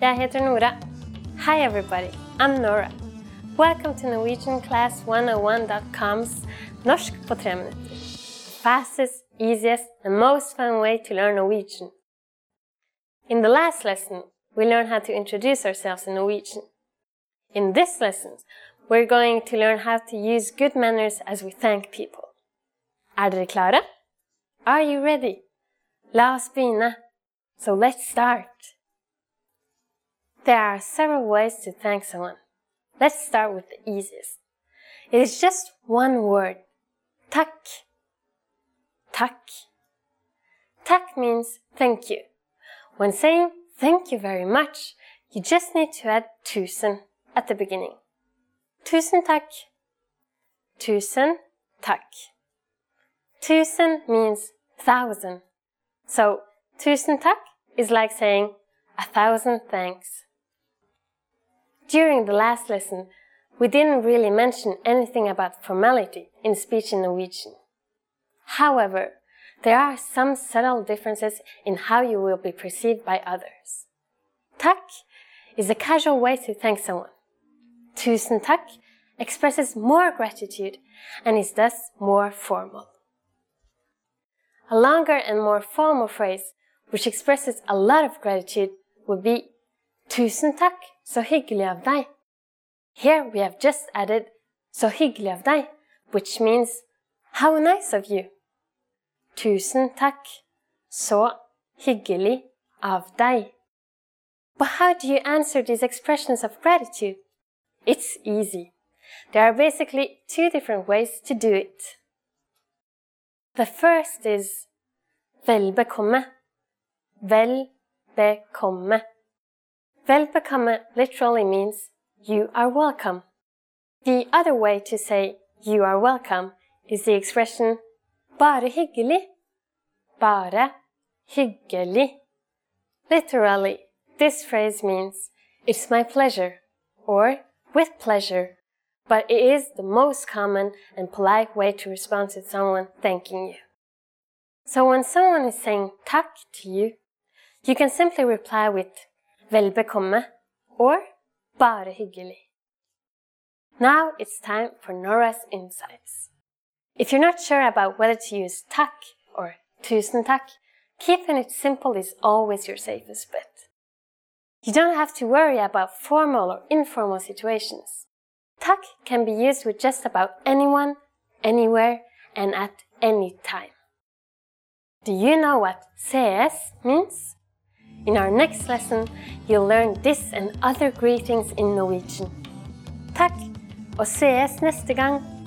Jeg heter Nora. Hi everybody, I'm Nora. Welcome to NorwegianClass101.com's Norsk på tre. Fastest, easiest and most fun way to learn Norwegian. In the last lesson, we learned how to introduce ourselves in Norwegian. In this lesson, we're going to learn how to use good manners as we thank people. Er dere klare? Are you ready? La oss begynne. So let's start. There are several ways to thank someone. Let's start with the easiest. It is just one word. Takk. Takk. Takk means thank you. When saying thank you very much, you just need to add tusen at the beginning. Tusen takk. Tusen takk. Tusen means thousand. So, tusen takk is like saying a thousand thanks. During the last lesson, we didn't really mention anything about formality in speech in Norwegian. However, there are some subtle differences in how you will be perceived by others. Takk is a casual way to thank someone. Tusen takk expresses more gratitude and is thus more formal. A longer and more formal phrase which expresses a lot of gratitude would be Tusen takk, så hyggelig av deg. Here we have just added så hyggelig av deg, which means how nice of you. Tusen takk, så hyggelig av deg. But how do you answer these expressions of gratitude? It's easy. There are basically two different ways to do it. The first is vel bekomme. Vel bekomme. Vel bekomme literally means you are welcome. The other way to say you are welcome is the expression bare hyggelig. Bare hyggelig. Literally, this phrase means it's my pleasure or with pleasure, but it is the most common and polite way to respond to someone thanking you. So when someone is saying takk to you, you can simply reply with vel bekomme or bare hyggelig. Now it's time for Nora's insights. If you're not sure about whether to use takk or tusen takk, keeping it simple is always your safest bet. You don't have to worry about formal or informal situations. Takk can be used with just about anyone, anywhere, and at any time. Do you know what sees means? In our next lesson, you'll learn this and other greetings in Norwegian. Takk, og sees neste gang!